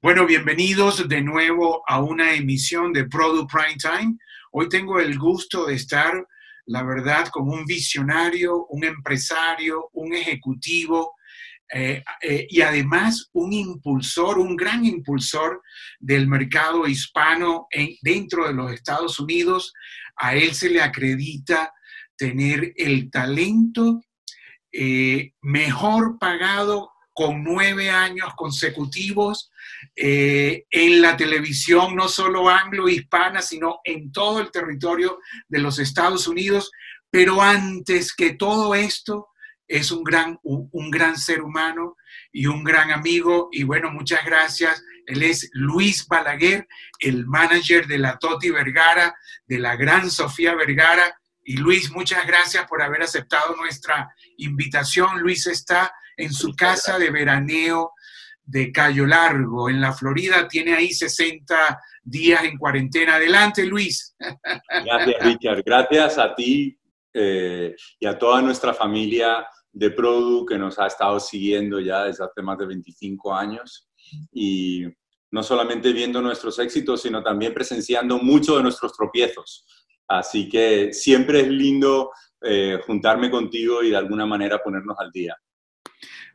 Bueno, bienvenidos de nuevo a una emisión de Product Prime Time. Hoy tengo el gusto de estar, la verdad, con un visionario, un empresario, un ejecutivo eh, eh, y además un impulsor, un gran impulsor del mercado hispano en, dentro de los Estados Unidos. A él se le acredita tener el talento eh, mejor pagado con nueve años consecutivos eh, en la televisión, no solo anglo-hispana, sino en todo el territorio de los Estados Unidos. Pero antes que todo esto, es un gran, un gran ser humano y un gran amigo. Y bueno, muchas gracias. Él es Luis Balaguer, el manager de la Toti Vergara, de la gran Sofía Vergara. Y Luis, muchas gracias por haber aceptado nuestra invitación. Luis está en su casa de veraneo de Cayo Largo, en la Florida. Tiene ahí 60 días en cuarentena. Adelante, Luis. Gracias, Richard. Gracias a ti eh, y a toda nuestra familia de Produ que nos ha estado siguiendo ya desde hace más de 25 años. Y no solamente viendo nuestros éxitos, sino también presenciando muchos de nuestros tropiezos. Así que siempre es lindo eh, juntarme contigo y de alguna manera ponernos al día.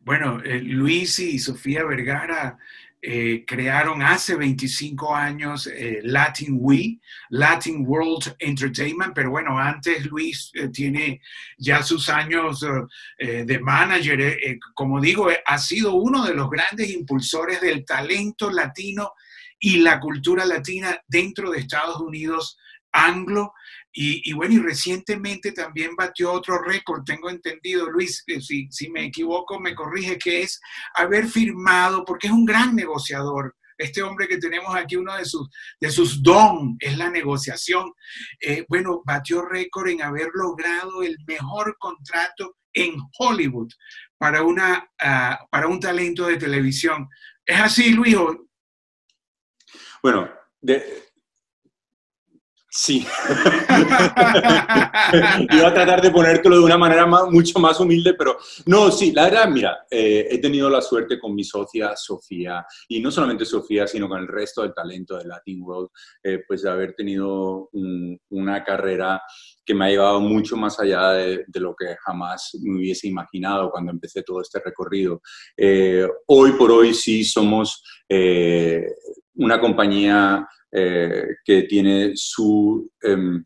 Bueno, eh, Luis y Sofía Vergara eh, crearon hace 25 años eh, Latin We, Latin World Entertainment, pero bueno, antes Luis tiene ya sus años de manager. como digo, ha sido uno de los grandes impulsores del talento latino y la cultura latina dentro de Estados Unidos anglo. Y, bueno, y recientemente también batió otro récord, tengo entendido, Luis, eh, si, me equivoco, me corrige, que es haber firmado, porque es un gran negociador, este hombre que tenemos aquí, uno de sus, de sus don es la negociación. Eh, bueno, batió récord en haber logrado el mejor contrato en Hollywood para, una, ah, para un talento de televisión. ¿Es así, Luis? Bueno, de, Sí. Iba a tratar de ponértelo de una manera mucho más humilde, pero no, sí, la verdad, mira, eh, he tenido la suerte con mi socia Sofía, y no solamente Sofía, sino con el resto del talento de Latin World, eh, pues de haber tenido una carrera que me ha llevado mucho más allá de, lo que jamás me hubiese imaginado cuando empecé todo este recorrido. Eh, hoy por hoy sí somos una compañía eh, que tiene su em,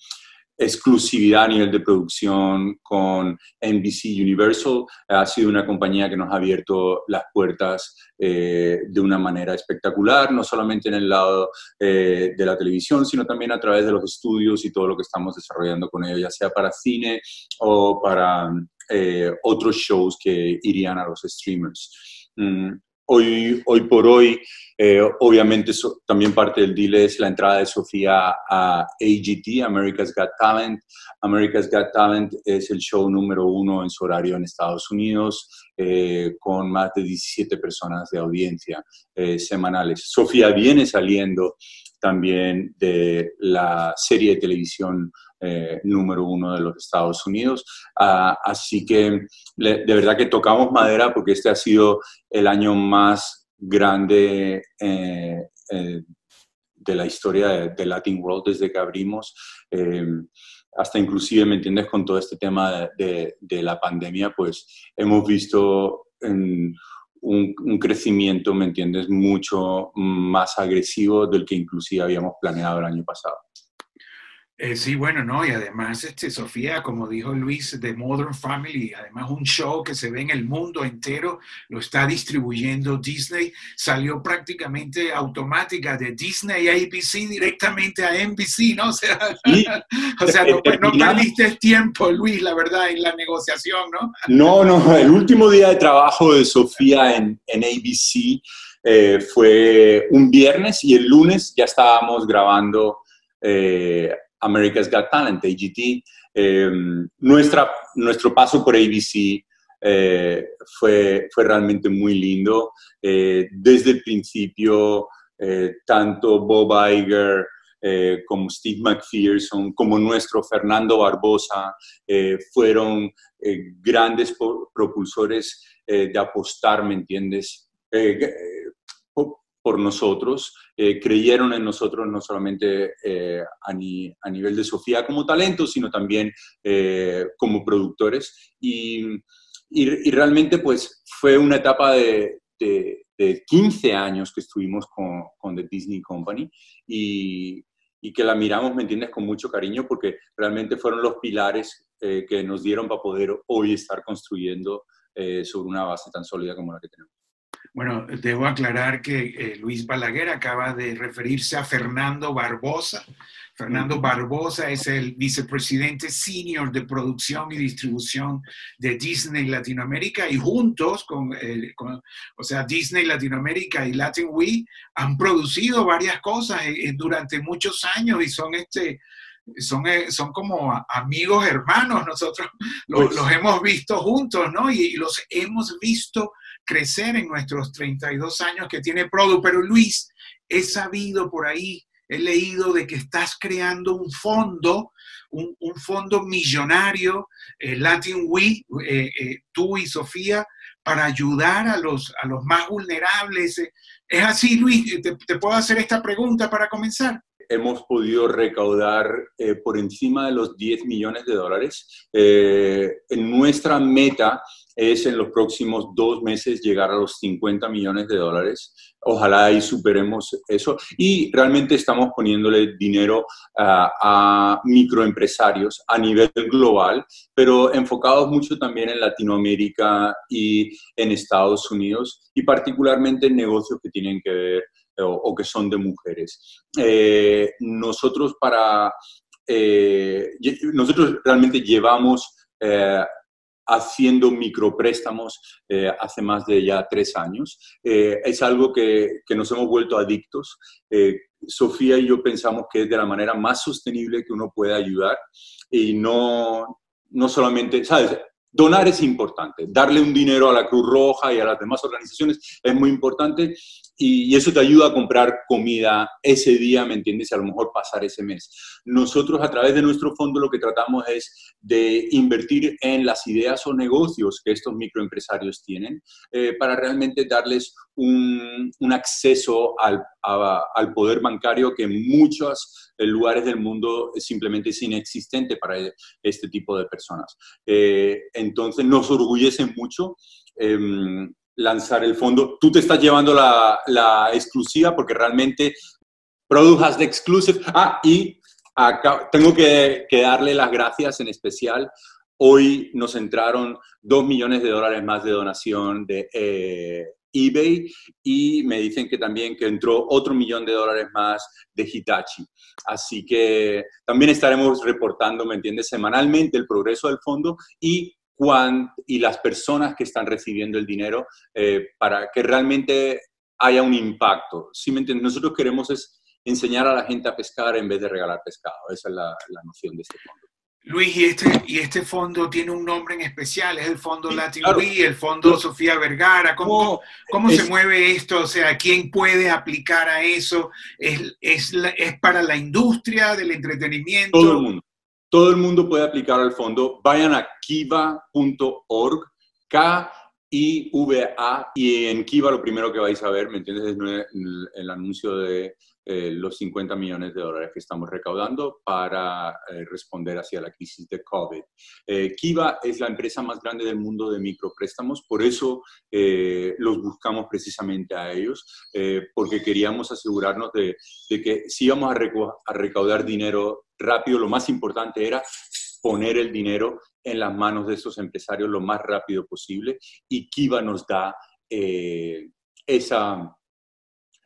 exclusividad a nivel de producción con NBC Universal. Ha sido una compañía que nos ha abierto las puertas eh, de una manera espectacular, no solamente en el lado eh, de la televisión, sino también a través de los estudios y todo lo que estamos desarrollando con ellos, ya sea para cine o para otros shows que irían a los streamers. Mm, hoy, hoy por hoy, eh, obviamente también parte del deal es la entrada de Sofía a AGT, America's Got Talent. America's Got Talent es el show número uno en su horario en Estados Unidos, eh, con más de 17 personas de audiencia eh, semanales. Sofía viene saliendo también de la serie de televisión eh, número uno de los Estados Unidos. Ah, así que de verdad que tocamos madera porque este ha sido el año más grande eh, eh, de la historia de, Latin World desde que abrimos. hasta inclusive, ¿me entiendes? Con todo este tema de, la pandemia, pues hemos visto un, crecimiento, ¿me entiendes?, mucho más agresivo del que inclusive habíamos planeado el año pasado. Eh, sí, bueno, no, y además, este, Sofía, como dijo Luis, de Modern Family, además un show que se ve en el mundo entero, lo está distribuyendo Disney, salió prácticamente automática de Disney a ABC directamente a NBC, ¿no? O sea, o sea no, no perdiste tiempo, Luis, la verdad, en la negociación, ¿no? No, no, el último día de trabajo de Sofía en, en ABC eh, fue un viernes y el lunes ya estábamos grabando. Eh, America's Got Talent, AGT. Em, nuestra, nuestro paso por ABC eh, fue, fue realmente muy lindo. Eh, desde el principio, eh, tanto Bob Iger como Steve McPherson, como nuestro Fernando Barbosa, fueron grandes propulsores de apostar, ¿me entiendes? Por nosotros, eh, creyeron en nosotros no solamente eh, a, nivel de Sofía como talento, sino también eh, como productores. Y, realmente pues fue una etapa de, 15 años que estuvimos con, con The Disney Company y, y, que la miramos, ¿me entiendes?, con mucho cariño porque realmente fueron los pilares que nos dieron para poder hoy estar construyendo sobre una base tan sólida como la que tenemos. Bueno, debo aclarar que eh, Luis Balaguer acaba de referirse a Fernando Barbosa. Fernando Barbosa es el vicepresidente senior de producción y distribución de Disney Latinoamérica y juntos eh, con, o sea, Disney Latinoamérica y Latin We han producido varias cosas eh, durante muchos años y son este, son, son como amigos hermanos, nosotros los, pues hemos visto juntos, ¿no? y, los hemos visto crecer en nuestros 32 años que tiene Produ. Pero Luis, he sabido por ahí, he leído de que estás creando un fondo, un, fondo millonario, eh, Latin We, eh, eh, tú y Sofía, para ayudar a los, a los más vulnerables. ¿Es así, Luis? ¿Te, te puedo hacer esta pregunta para comenzar? Hemos podido recaudar por encima de los 10 millones de dólares. en nuestra meta es en los próximos dos meses llegar a los 50 millones de dólares. Ojalá ahí superemos eso. Y realmente estamos poniéndole dinero a microempresarios a nivel global, pero enfocados mucho también en Latinoamérica y en Estados Unidos, y particularmente en negocios que tienen que ver o, que son de mujeres. Eh, nosotros para... Eh, nosotros realmente llevamos eh, haciendo micropréstamos eh, hace más de ya tres años. Eh, es algo que, que, nos hemos vuelto adictos. Eh, Sofía y yo pensamos que es de la manera más sostenible que uno puede ayudar y no, no solamente, ¿sabes? Donar es importante, darle un dinero a la Cruz Roja y a las demás organizaciones es muy importante y, eso te ayuda a comprar comida ese día, ¿me entiendes? Y a lo mejor pasar ese mes. Nosotros a través de nuestro fondo lo que tratamos es de invertir en las ideas o negocios que estos microempresarios tienen eh, para realmente darles un, un acceso al, al, poder bancario que en muchos lugares del mundo simplemente es inexistente para este tipo de personas. Eh, entonces nos orgullece mucho. Em, lanzar el fondo. Tú te estás llevando la, la exclusiva porque realmente Product has the exclusive. Ah, y acá, tengo que, que, darle las gracias en especial. Hoy nos entraron dos millones de dólares más de donación de eh, eBay y me dicen que también que entró otro millón de dólares más de Hitachi. Así que también estaremos reportando, ¿me entiendes?, semanalmente el progreso del fondo y y las personas que están recibiendo el dinero eh, para que realmente haya un impacto. ¿Sí me Nosotros queremos es enseñar a la gente a pescar en vez de regalar pescado. Esa es la, noción de este fondo. Luis, y este, y este fondo tiene un nombre en especial, es el Fondo Latin el Fondo Sofía Vergara. ¿Cómo, cómo se mueve esto? O sea, ¿quién puede aplicar a eso? ¿Es, es, ¿Es para la industria del entretenimiento? Todo el mundo todo el mundo puede aplicar al fondo. Vayan a kiva.org, K-I-V-A, y en Kiva lo primero que vais a ver, ¿me entiendes? Es el, anuncio de eh, los 50 millones de dólares que estamos recaudando para eh, responder hacia la crisis de COVID. Eh, Kiva es la empresa más grande del mundo de micropréstamos, por eso los buscamos precisamente a ellos, porque queríamos asegurarnos de, que si íbamos a recaudar dinero rápido, lo más importante era poner el dinero en las manos de esos empresarios lo más rápido posible y Kiva nos da, eh, esa,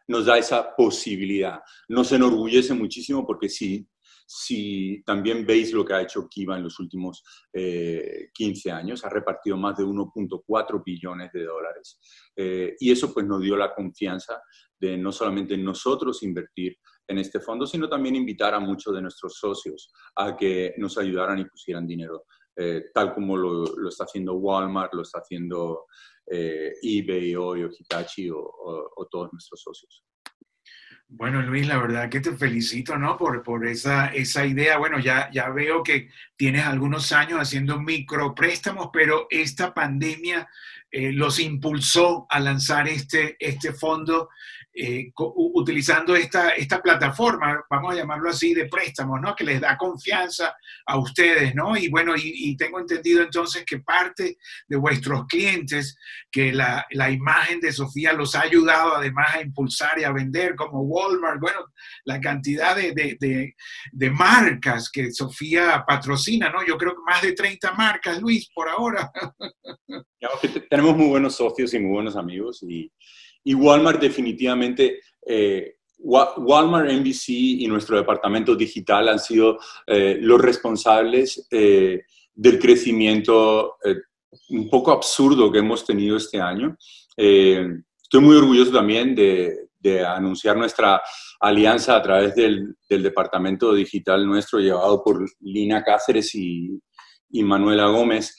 nos da esa posibilidad. Nos enorgullece muchísimo porque si, si también veis lo que ha hecho Kiva en los últimos 15 eh, años, ha repartido más de 1.4 billones de dólares. Eh, y eso pues nos dio la confianza de no solamente nosotros invertir en este fondo, sino también invitar a muchos de nuestros socios a que nos ayudaran y pusieran dinero, eh, tal como lo, está haciendo Walmart, lo está haciendo eh, eBay o Hitachi o, todos nuestros socios. Bueno, Luis, la verdad que te felicito, ¿no? Por, por esa, esa idea. Bueno, ya, ya veo que tienes algunos años haciendo micropréstamos, pero esta pandemia eh, los impulsó a lanzar este, este fondo eh, utilizando esta, esta plataforma, vamos a llamarlo así, de préstamos, ¿no? Que les da confianza a ustedes, ¿no? Y bueno, y, tengo entendido entonces que parte de vuestros clientes, que la, la, imagen de Sofía los ha ayudado además a impulsar y a vender, como Walmart, bueno, la cantidad de, de, de, marcas que Sofía patrocina, ¿no? Yo creo que más de 30 marcas, Luis, por ahora. tenemos muy buenos socios y muy buenos amigos y y Walmart definitivamente, eh, Walmart, NBC y nuestro departamento digital han sido eh, los responsables eh, del crecimiento un poco absurdo que hemos tenido este año. estoy muy orgulloso también de, anunciar nuestra alianza a través del, departamento digital nuestro, llevado por Lina Cáceres y, y Manuela Gómez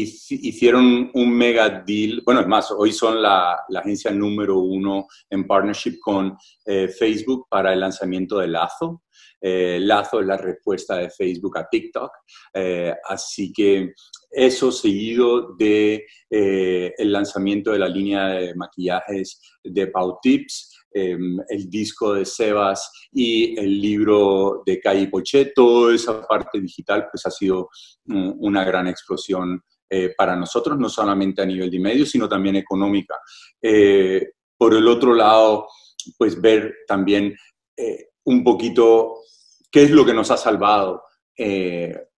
hicieron un mega deal. Bueno, es más, hoy son la, agencia número uno en partnership con eh, Facebook para el lanzamiento de Lazo. Eh, Lazo es la respuesta de Facebook a TikTok. Eh, así que eso seguido de el lanzamiento de la línea de maquillajes de Pau Tips, em, el disco de Sebas y el libro de Calle Pochet, toda esa parte digital pues ha sido mm, una gran explosión eh, para nosotros, no solamente a nivel de medios, sino también económica. Eh, por el otro lado, pues ver también eh, un poquito qué es lo que nos ha salvado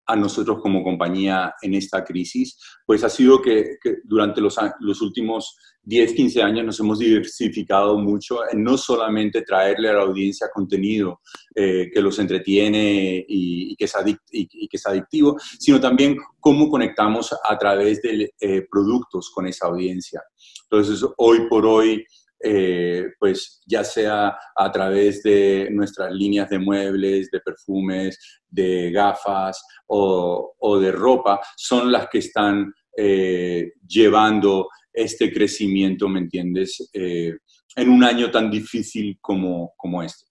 a nosotros como compañía en esta crisis, pues ha sido que, durante los, los, últimos 10, 15 años nos hemos diversificado mucho en no solamente traerle a la audiencia contenido eh, que los entretiene y, que es y, que es adictivo, sino también cómo conectamos a través de eh, productos con esa audiencia. Entonces, hoy por hoy, eh, pues ya sea a través de nuestras líneas de muebles, de perfumes, de gafas o, de ropa, son las que están eh, llevando este crecimiento, ¿me entiendes?, eh, en un año tan difícil como, como este.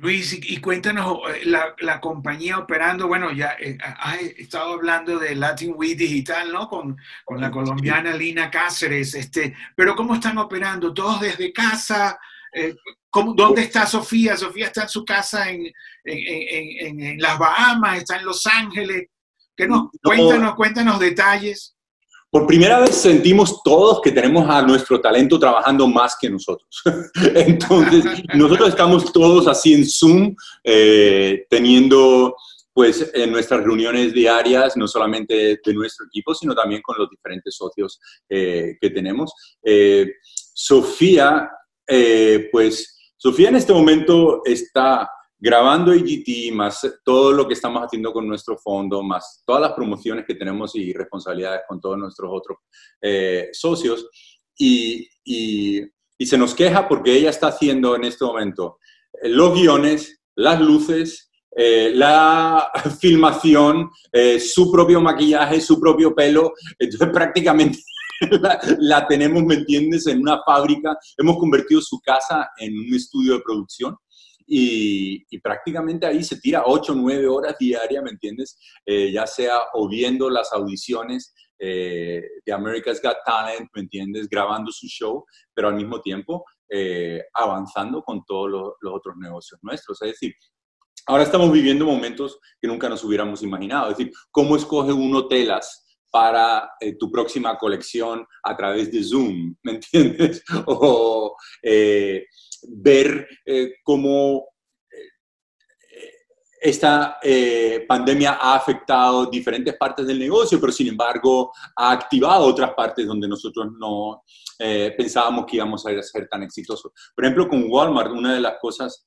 Luis, y, cuéntanos, eh, la, compañía operando, bueno, ya eh, has estado hablando de Latin Week Digital, ¿no? Con, la colombiana Lina Cáceres, este, pero ¿cómo están operando? ¿Todos desde casa? Eh, ¿Dónde está Sofía? Sofía está en su casa en, en, las Bahamas, está en Los Ángeles. ¿Qué nos, cuéntanos, cuéntanos detalles. Por primera vez sentimos todos que tenemos a nuestro talento trabajando más que nosotros. Entonces, nosotros estamos todos así en Zoom, eh, teniendo pues en nuestras reuniones diarias, no solamente de nuestro equipo, sino también con los diferentes socios eh, que tenemos. Eh, Sofía, pues Sofía en este momento está grabando IGT, más todo lo que estamos haciendo con nuestro fondo, más todas las promociones que tenemos y responsabilidades con todos nuestros otros eh, socios. Y, y, se nos queja porque ella está haciendo en este momento eh, los guiones, las luces, eh, la filmación, su propio maquillaje, su propio pelo. Entonces prácticamente la, la, tenemos, ¿me entiendes?, en una fábrica. Hemos convertido su casa en un estudio de producción y, prácticamente ahí se tira 8 o 9 horas diarias, ¿me entiendes? Eh, ya sea o viendo las audiciones eh, de America's Got Talent, ¿me entiendes? Grabando su show, pero al mismo tiempo eh, avanzando con todos los, otros negocios nuestros. Es decir, ahora estamos viviendo momentos que nunca nos hubiéramos imaginado. Es decir, ¿cómo escoge uno telas? para tu próxima colección a través de Zoom, ¿me entiendes? O ver eh, cómo eh, esta eh, pandemia ha afectado diferentes partes del negocio, pero sin embargo ha activado otras partes donde nosotros no pensábamos que íbamos a ser tan exitosos. Por ejemplo, con Walmart, una de las cosas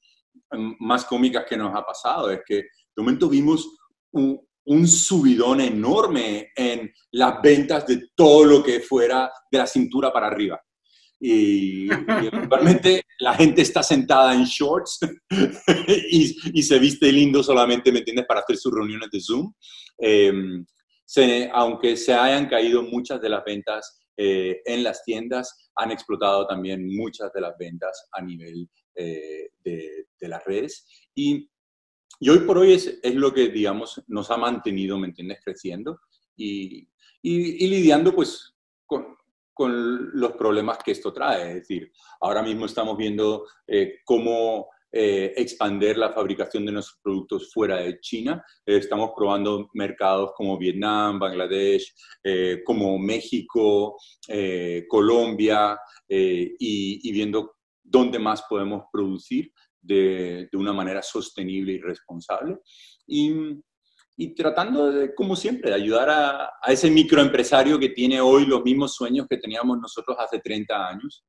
mm, más cómicas que nos ha pasado es que de momento vimos un, un subidón enorme en las ventas de todo lo que fuera de la cintura para arriba y, realmente la gente está sentada en shorts y, se viste lindo solamente, ¿me entiendes?, para hacer sus reuniones de Zoom. Em, aunque se hayan caído muchas de las ventas eh, en las tiendas, han explotado también muchas de las ventas a nivel eh, de, las redes. Y, y, hoy por hoy es, es, lo que, digamos, nos ha mantenido, ¿me entiendes?, creciendo y, y lidiando pues con, con los problemas que esto trae. Es decir, ahora mismo estamos viendo eh, cómo eh, expander la fabricación de nuestros productos fuera de China. Eh, estamos probando mercados como Vietnam, Bangladesh, como México, Colombia y, viendo dónde más podemos producir de, de una manera sostenible y responsable. Y, y tratando, de, como siempre, de ayudar a, a, ese microempresario que tiene hoy los mismos sueños que teníamos nosotros hace 30 años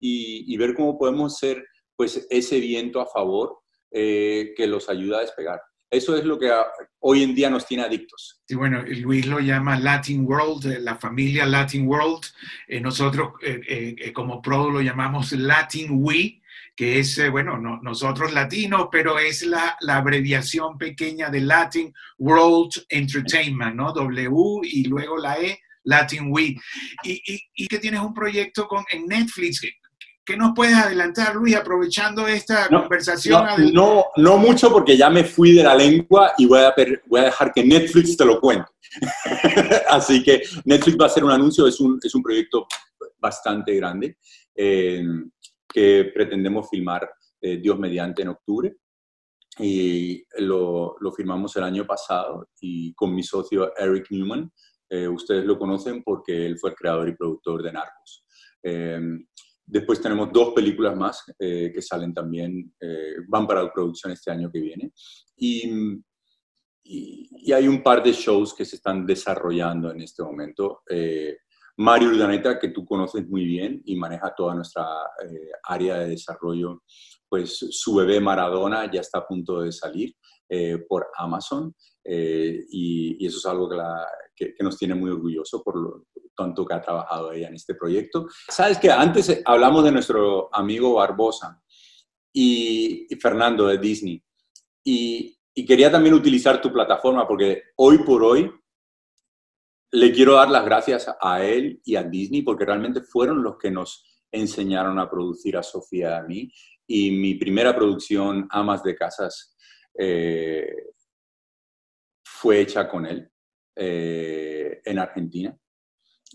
y, y ver cómo podemos ser pues, ese viento a favor eh, que los ayuda a despegar. Eso es lo que hoy en día nos tiene adictos. Sí, bueno, Luis lo llama Latin World, eh, la familia Latin World. Eh, nosotros eh, como Pro lo llamamos Latin We que es, eh, bueno, nosotros latinos, pero es la, abreviación pequeña de Latin World Entertainment, ¿no? W y luego la E, Latin We. Y, que tienes un proyecto con, en Netflix. ¿Qué nos puedes adelantar, Luis, aprovechando esta conversación? No, no, mucho porque ya me fui de la lengua y voy a, voy a dejar que Netflix te lo cuente. Así que Netflix va a hacer un anuncio, es un, es un proyecto bastante grande. Eh, que pretendemos filmar eh, Dios mediante en octubre. Y lo, lo, firmamos el año pasado y con mi socio Eric Newman. Eh, ustedes lo conocen porque él fue el creador y productor de Narcos. Em, después tenemos dos películas más eh, que salen también, van para la producción este año que viene. Y, y, hay un par de shows que se están desarrollando en este momento. Mario Urdaneta, que tú conoces muy bien y maneja toda nuestra eh, área de desarrollo, pues su bebé Maradona ya está a punto de salir eh, por Amazon eh, y, eso es algo que, nos tiene muy orgulloso por lo tanto que ha trabajado ella en este proyecto. Sabes que antes hablamos de nuestro amigo Barbosa y, Fernando de Disney y, y quería también utilizar tu plataforma porque hoy por hoy le quiero dar las gracias a él y a Disney porque realmente fueron los que nos enseñaron a producir a Sofía y a mí. Y mi primera producción, Amas de Casas, eh, fue hecha con él eh, en Argentina.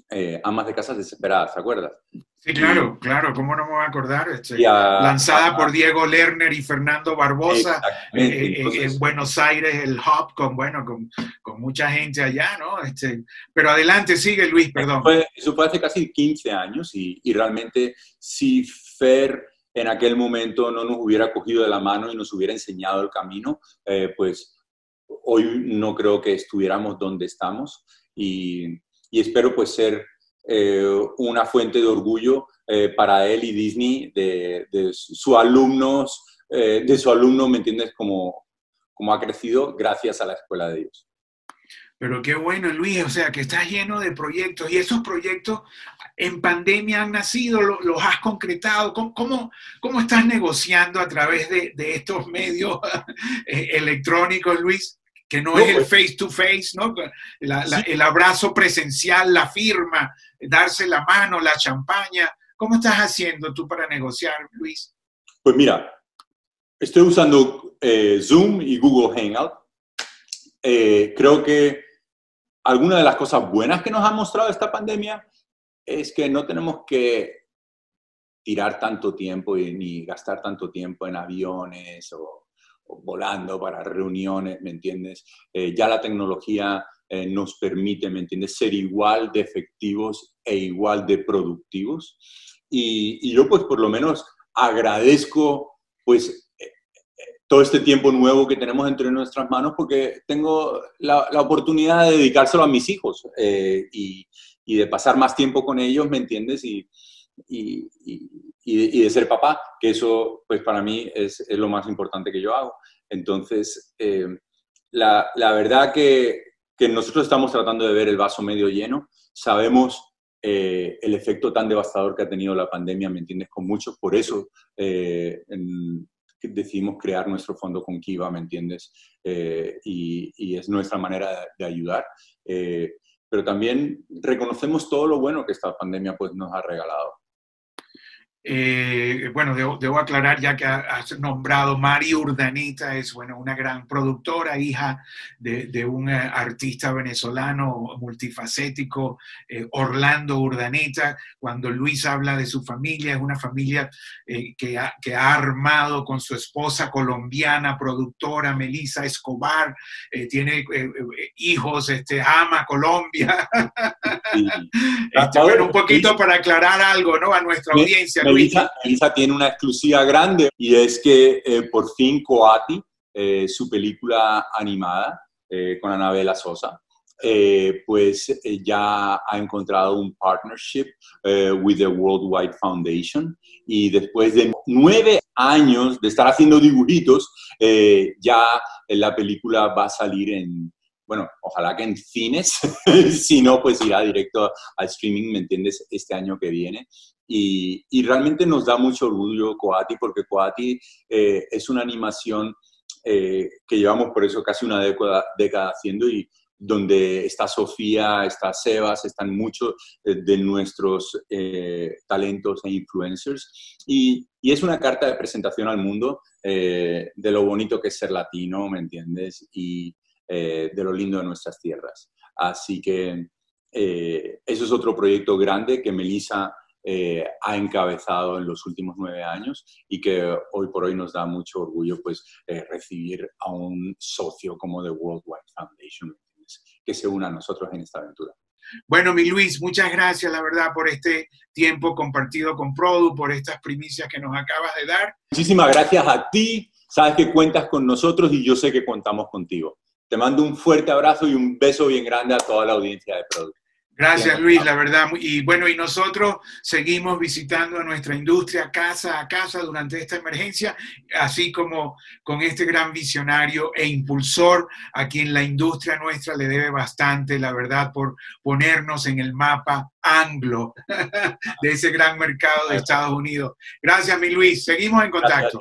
Eh, Amas de Casas Desesperadas, ¿te acuerdas? Sí, claro, claro, ¿cómo no me voy a acordar? Este, lanzada por Diego Lerner y Fernando Barbosa eh, eh, en Buenos Aires, el Hub, con, bueno, con, con, mucha gente allá, ¿no? Este, pero adelante, sigue Luis, perdón. Eso fue, hace casi 15 años y, y realmente si Fer en aquel momento no nos hubiera cogido de la mano y nos hubiera enseñado el camino, pues hoy no creo que estuviéramos donde estamos y y espero pues ser eh, una fuente de orgullo eh, para él y Disney de, de sus alumnos, eh, de su alumno, ¿me entiendes? Como, como ha crecido gracias a la escuela de Dios. Pero qué bueno, Luis, o sea, que estás lleno de proyectos y esos proyectos en pandemia han nacido, los, has concretado. ¿Cómo, ¿Cómo, estás negociando a través de, de estos medios electrónicos, Luis? Que no, es el pues face to face, ¿no? El abrazo presencial, la firma, darse la mano, la champaña. ¿Cómo estás haciendo tú para negociar, Luis? Pues mira, estoy usando eh, Zoom y Google Hangout. Eh, creo que alguna de las cosas buenas que nos ha mostrado esta pandemia es que no tenemos que tirar tanto tiempo y, ni gastar tanto tiempo en aviones o volando para reuniones, ¿me entiendes? Eh, ya la tecnología eh, nos permite, ¿me entiendes?, ser igual de efectivos e igual de productivos. Y, yo pues por lo menos agradezco pues eh, todo este tiempo nuevo que tenemos entre nuestras manos porque tengo la, oportunidad de dedicárselo a mis hijos y, y, de pasar más tiempo con ellos, ¿me entiendes? Y, y, y, de, ser papá, que eso pues para mí es, es lo más importante que yo hago. Entonces, eh, la, la, verdad que, que, nosotros estamos tratando de ver el vaso medio lleno, sabemos eh, el efecto tan devastador que ha tenido la pandemia, ¿me entiendes? Con muchos, por eso eh, decidimos crear nuestro fondo con Kiva, ¿me entiendes? Y, y, es nuestra manera de, ayudar pero también reconocemos todo lo bueno que esta pandemia pues, nos ha regalado. Eh, bueno, debo, aclarar ya que has nombrado Mari Urdanita, es bueno, una gran productora, hija de, un eh, artista venezolano multifacético, eh, Orlando Urdanita. Cuando Luis habla de su familia, es una familia que, ha, que, ha, armado con su esposa colombiana, productora, Melissa Escobar, tiene hijos, este, ama Colombia. Este, bueno, un poquito para aclarar algo ¿no? a nuestra audiencia. Melissa, tiene una exclusiva grande y es que eh, por fin Coati, eh, su película animada eh, con Anabela Sosa, pues ya ha encontrado un partnership with the Worldwide Foundation. Y después de nueve años de estar haciendo dibujitos, ya la película va a salir en, bueno, ojalá que en cines, si no, pues irá directo al streaming, ¿me entiendes?, este año que viene. Y, y realmente nos da mucho orgullo Coati, porque Coati eh, es una animación eh, que llevamos por eso casi una década, década haciendo y donde está Sofía, está Sebas, están muchos eh, de nuestros talentos e influencers. Y, y, es una carta de presentación al mundo de lo bonito que es ser latino, ¿me entiendes? Y, eh, de lo lindo de nuestras tierras. Así que eh, eso es otro proyecto grande que Melissa eh, ha encabezado en los últimos nueve años y que hoy por hoy nos da mucho orgullo pues, recibir a un socio como The Worldwide Foundation que se una a nosotros en esta aventura. Bueno, mi Luis, muchas gracias, la verdad, por este tiempo compartido con Produ, por estas primicias que nos acabas de dar. Muchísimas gracias a ti. Sabes que cuentas con nosotros y yo sé que contamos contigo. Te mando un fuerte abrazo y un beso bien grande a toda la audiencia de Product. Gracias Luis, la verdad. Y bueno, y nosotros seguimos visitando a nuestra industria casa a casa durante esta emergencia, así como con este gran visionario e impulsor a quien la industria nuestra le debe bastante, la verdad, por ponernos en el mapa anglo de ese gran mercado de Estados Unidos. Gracias, mi Luis. Seguimos en contacto.